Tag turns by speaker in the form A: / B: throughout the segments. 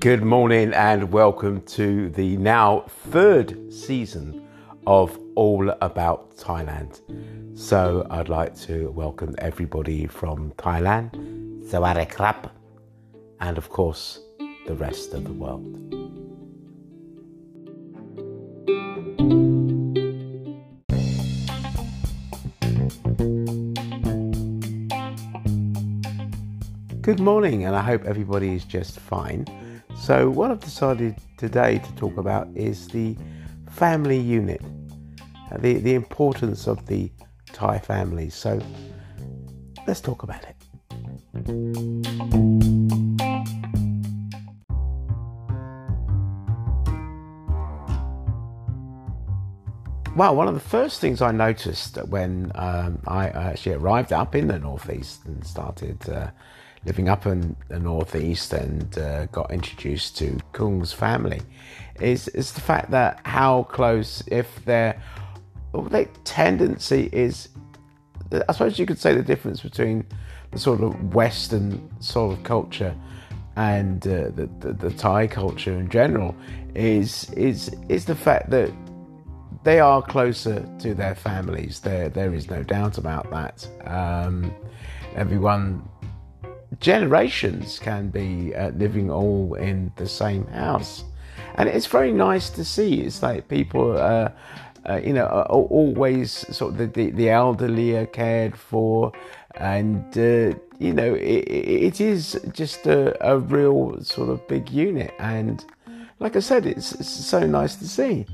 A: Good morning and welcome to the now third season of All About Thailand. So I'd like to welcome everybody from Thailand, Sawadee Krap, and of course the rest of the world. Good morning, and I hope everybody is just fine. So, what I've decided today to talk about is the family unit, uh, the, the importance of the Thai family. So, let's talk about it. Well, one of the first things I noticed when um, I actually arrived up in the Northeast and started uh, living up in the northeast and uh, got introduced to Kung's family is is the fact that how close if their their tendency is I suppose you could say the difference between the sort of Western sort of culture and uh, the, the, the Thai culture in general is is is the fact that they are closer to their families. There there is no doubt about that. Um, everyone generations can be uh, living all in the same house. And it's very nice to see. It's like people, uh, uh, you know, are always sort of the, the, the elderly are cared for. And, uh, you know, it, it is just a, a real sort of big unit. And like I said, it's, it's so nice to see.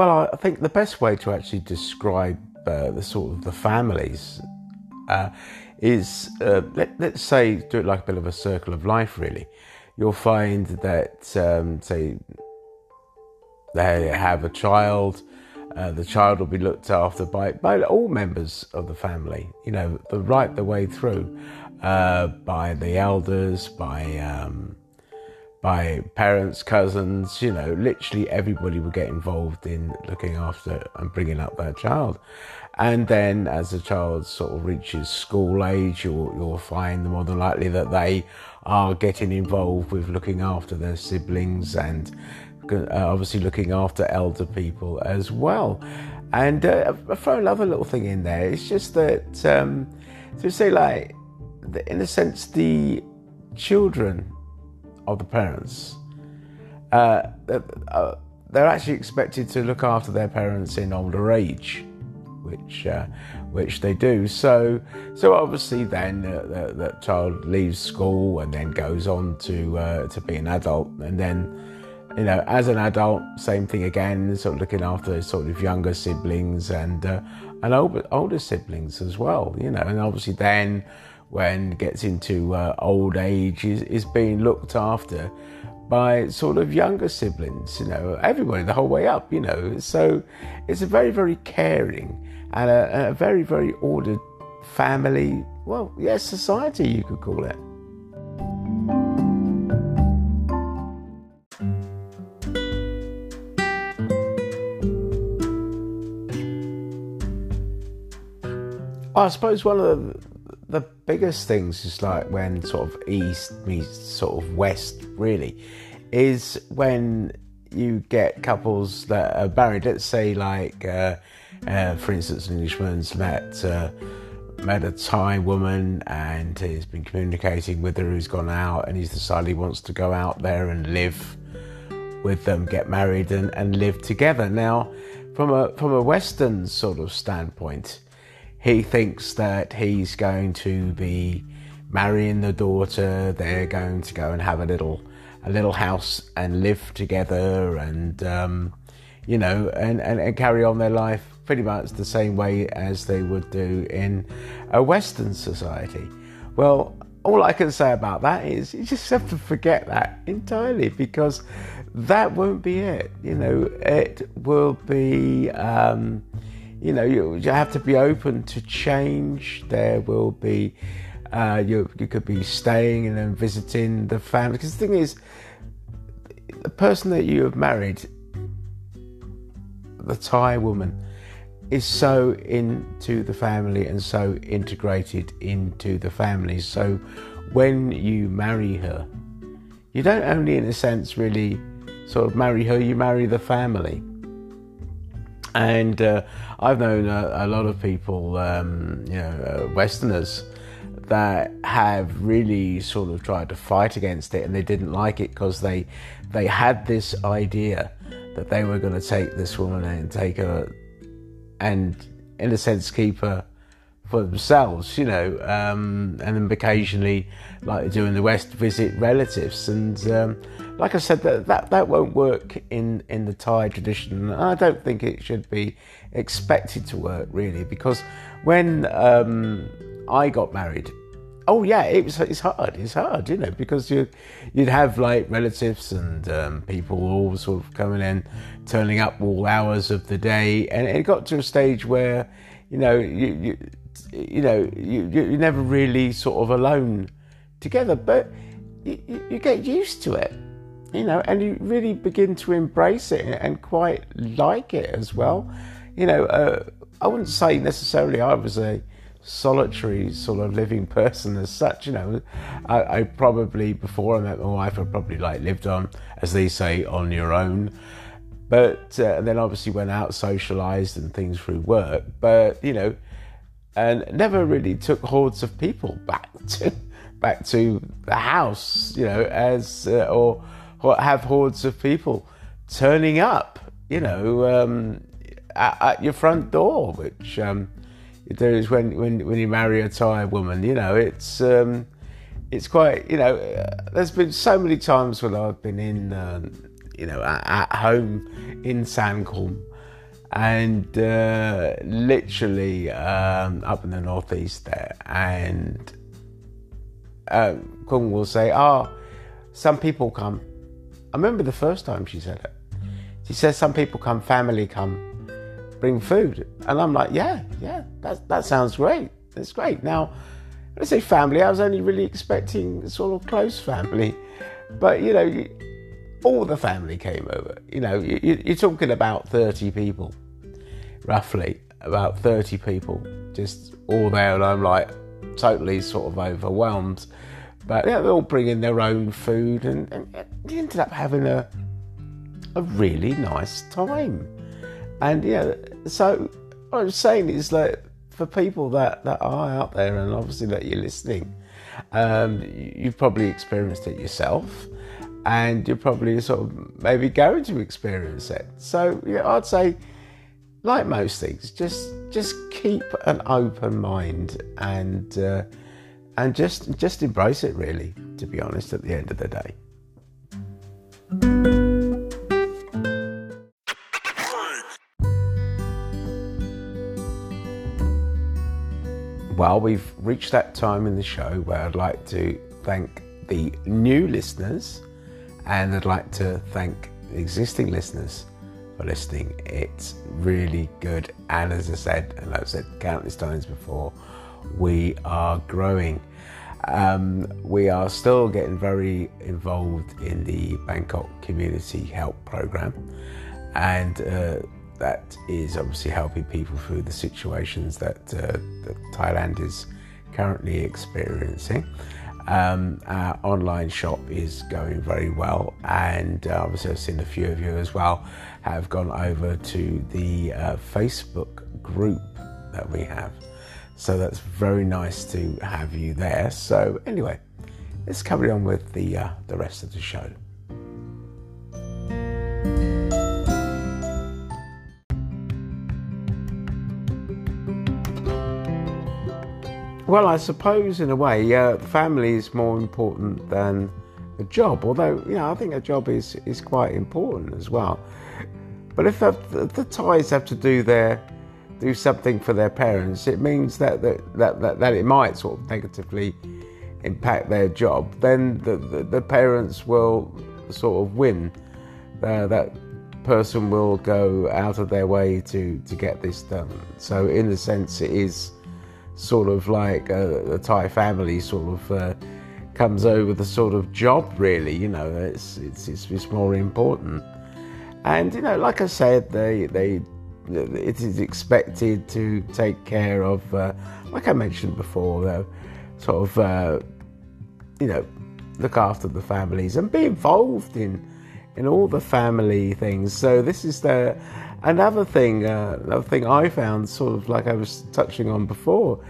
A: Well, I think the best way to actually describe uh, the sort of the families uh, is uh, let, us say do it like a bit of a circle of life. Really, you'll find that um, say they have a child. Uh, the child will be looked after by, by all members of the family, you know, the right the way through, uh, by the elders, by um, by parents, cousins, you know, literally everybody would get involved in looking after and bringing up that child. And then as the child sort of reaches school age, you'll, you'll find the more than likely that they are getting involved with looking after their siblings and uh, obviously looking after elder people as well. And uh, I throw another little thing in there. It's just that, um, to say like, in a sense, the children of the parents, uh, uh, they're actually expected to look after their parents in older age, which uh, which they do. So so obviously then uh, that child leaves school and then goes on to uh, to be an adult, and then you know as an adult, same thing again, sort of looking after sort of younger siblings and uh, and older, older siblings as well. You know, and obviously then when gets into uh, old age is, is being looked after by sort of younger siblings, you know, everybody the whole way up, you know. So it's a very, very caring and a, a very, very ordered family, well, yes, society, you could call it. I suppose one of the the biggest things is like when sort of east meets sort of west really is when you get couples that are married. Let's say like uh, uh, for instance an englishman's met uh, met a thai woman and he's been communicating with her who's gone out and he's decided he wants to go out there and live with them get married and, and live together. Now from a from a western sort of standpoint he thinks that he's going to be marrying the daughter. They're going to go and have a little a little house and live together, and um, you know, and, and, and carry on their life pretty much the same way as they would do in a Western society. Well, all I can say about that is you just have to forget that entirely because that won't be it. You know, it will be. Um, you know, you, you have to be open to change. There will be, uh, you, you could be staying and then visiting the family. Because the thing is, the person that you have married, the Thai woman, is so into the family and so integrated into the family. So when you marry her, you don't only, in a sense, really sort of marry her, you marry the family. And uh, I've known a, a, lot of people, um, you know, uh, Westerners, that have really sort of tried to fight against it, and they didn't like it because they they had this idea that they were going to take this woman and take her, and in a sense keep her for themselves, you know, um, and then occasionally, like they do in the West, visit relatives. And um, like I said, that, that that won't work in in the Thai tradition. I don't think it should be expected to work really, because when um, I got married, oh yeah, it was it's hard. It's hard, you know, because you you'd have like relatives and um, people all sort of coming in, turning up all hours of the day, and it got to a stage where you know you, you you know, you, you're never really sort of alone together, but you, you get used to it, you know, and you really begin to embrace it and quite like it as well. You know, uh, I wouldn't say necessarily I was a solitary sort of living person as such. You know, I, I, probably before I met my wife, I probably like lived on, as they say, on your own. But uh, then obviously went out, socialised and things through work. But you know, and never really took hordes of people back to back to the house, you know, as uh, or, or have hordes of people turning up, you know, um, at, at, your front door, which um, there is when, when when you marry a Thai woman, you know, it's um, it's quite, you know, uh, there's been so many times when I've been in, um, you know, at, at home in Sangkhom and uh, literally um, up in the northeast there. And uh, Kung will say, "Oh, some people come." I remember the first time she said it. She says, "Some people come, family come, bring food," and I'm like, "Yeah, yeah, that that sounds great. That's great." Now, when I say family, I was only really expecting sort of close family, but you know all the family came over. You know, you, are talking about 30 people, roughly, about 30 people, just all there, and I'm like totally sort of overwhelmed. But yeah, they're all bringing their own food, and, and we ended up having a a really nice time. And yeah, so what I'm saying is that for people that, that are out there, and obviously that you're listening, um, you've probably experienced it yourself and you're probably sort of maybe going to experience it. So yeah, I'd say, like most things, just just keep an open mind and uh, and just just embrace it. Really, to be honest, at the end of the day. Well, we've reached that time in the show where I'd like to thank the new listeners and I'd like to thank existing listeners for listening. It's really good. And as I said, and I've said countless times before, we are growing. Um, we are still getting very involved in the Bangkok Community Help Program, and uh, that is obviously helping people through the situations that, uh, that Thailand is currently experiencing. Um, our online shop is going very well, and uh, obviously, I've seen a few of you as well have gone over to the uh, Facebook group that we have. So that's very nice to have you there. So anyway, let's carry on with the uh, the rest of the show. Well, I suppose in a way, uh, family is more important than a job. Although, you know, I think a job is is quite important as well. But if, the, the Thais have to do their do something for their parents, it means that that, that, that, that it might sort of negatively impact their job. Then the, the, the parents will sort of win. Uh, that person will go out of their way to, to get this done. So, in a sense, it is sort of like a, Thai family sort of uh, comes over the sort of job really you know it's, it's it's it's more important. And you know like I said they they it is expected to take care of, uh, like I mentioned before, uh, sort of, uh, you know, look after the families and be involved in in all the family things. So this is the another thing. Uh, another thing I found, sort of like I was touching on before,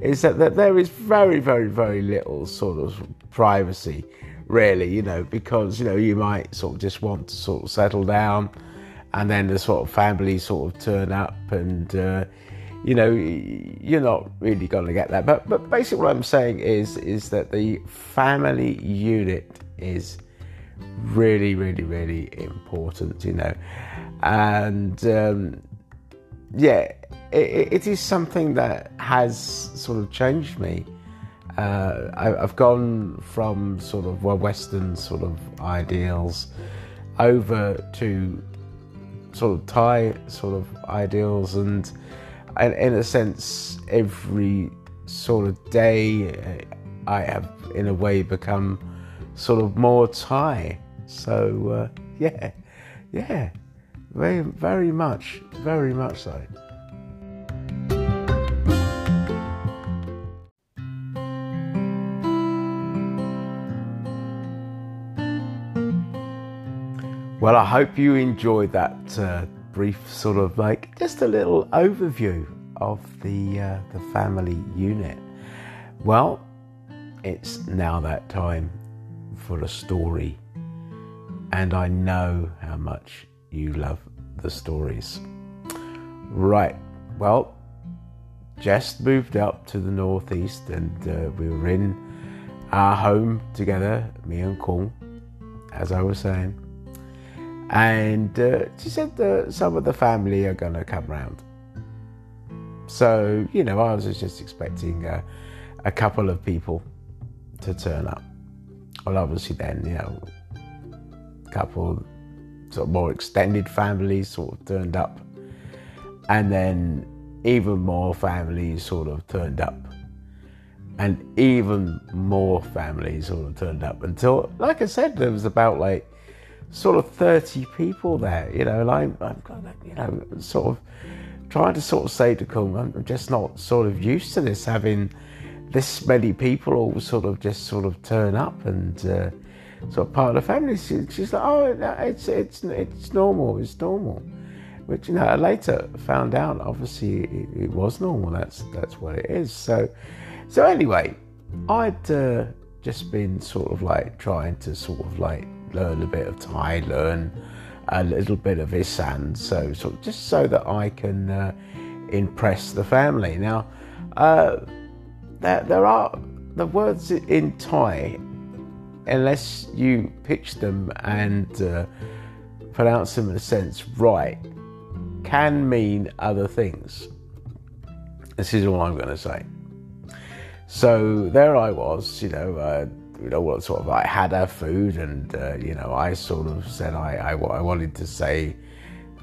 A: is that, that there is very, very, very little sort of privacy, really. You know, because you know you might sort of just want to sort of settle down, and then the sort of family sort of turn up and. Uh, you know, you're not really going to get that. But but basically, what I'm saying is is that the family unit is really, really, really important. You know, and um, yeah, it, it is something that has sort of changed me. Uh, I, have gone from sort of Western sort of ideals over to sort of Thai sort of ideals and and in a sense, every sort of day, I have, in a way, become sort of more Thai. So, uh, yeah, yeah, very, very much, very much so. Well, I hope you enjoyed that uh, brief sort of like just a little overview of the uh, the family unit. Well, it's now that time for a story, and I know how much you love the stories. Right. Well, just moved up to the northeast, and uh, we were in our home together, me and Kung, as I was saying and uh, she said that some of the family are going to come round. So, you know, I was just expecting a couple of people to turn up. Well, obviously, then, you know, a couple sort of more extended families sort of turned up. And then even more families sort of turned up. And even more families sort of turned up until, like I said, there was about like sort of 30 people there, you know, and I'm, I'm you know, sort of trying to sort of say to Kung, I'm just not sort of used to this, having this many people all sort of just sort of turn up and uh, sort of part of the family. She, she's like, oh, it's, it's, it's normal, it's normal. Which, you know, I later found out, obviously, it, it was normal. That's, that's what it is. So, so anyway, I'd uh, just been sort of like trying to sort of like learn a bit of Thai, learn a little bit of Isan, so, just so that I can uh, impress the family. Now, uh, there, there are the words in Thai, unless you pitch them and uh, pronounce them in a sense right, can mean other things. This is all I'm going to say. So there I was, you know, uh, you know what sort of I had our food, and uh, you know I sort of said I, I, I wanted to say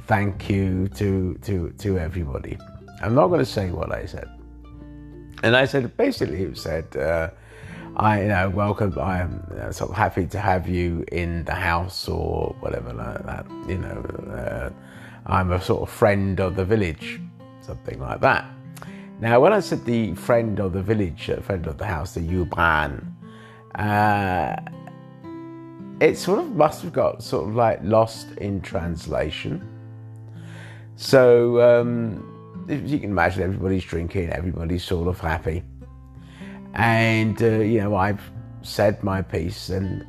A: thank you to to to everybody. I'm not going to say what I said, and I said basically he said. Uh, I, you know, welcome. I am uh, sort of happy to have you in the house or whatever like that. You know, uh, I'm a sort of friend of the village, something like that. Now, when I said the friend of the village, uh, friend of the house, the Yuban, uh, it sort of must have got sort of like lost in translation. So um, you can imagine everybody's drinking, everybody's sort of happy. And, uh, you know, I've said my piece, and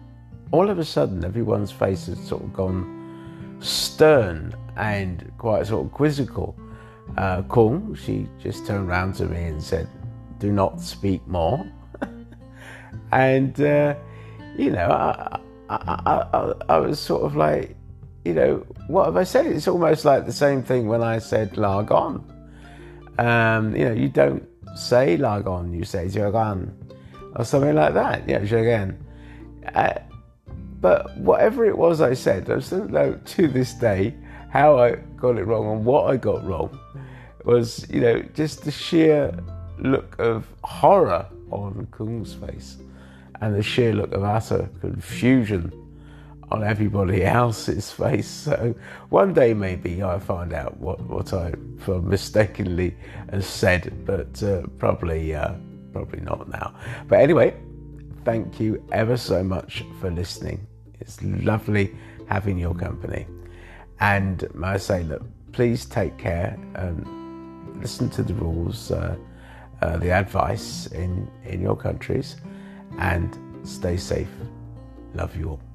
A: all of a sudden, everyone's face has sort of gone stern and quite sort of quizzical. Uh, Kung, she just turned around to me and said, Do not speak more and uh, you know, I, I, I, I, was sort of like, you know, what have I said? It's almost like the same thing when I said Lagon. Um, you know, you don't say Lagon, you say Jogan, or something like that. Yeah, Jogan. Uh, but whatever it was I said, I still know to this day how I got it wrong and what I got wrong was, you know, just the sheer look of horror on Kung's face and the sheer look of utter confusion on everybody else's face. So one day maybe I find out what, what I mistakenly said, but uh, probably uh, probably not now. But anyway, thank you ever so much for listening. It's lovely having your company. And I say, look, please take care and listen to the rules, uh, uh, the advice in, in your countries, and stay safe. Love you all.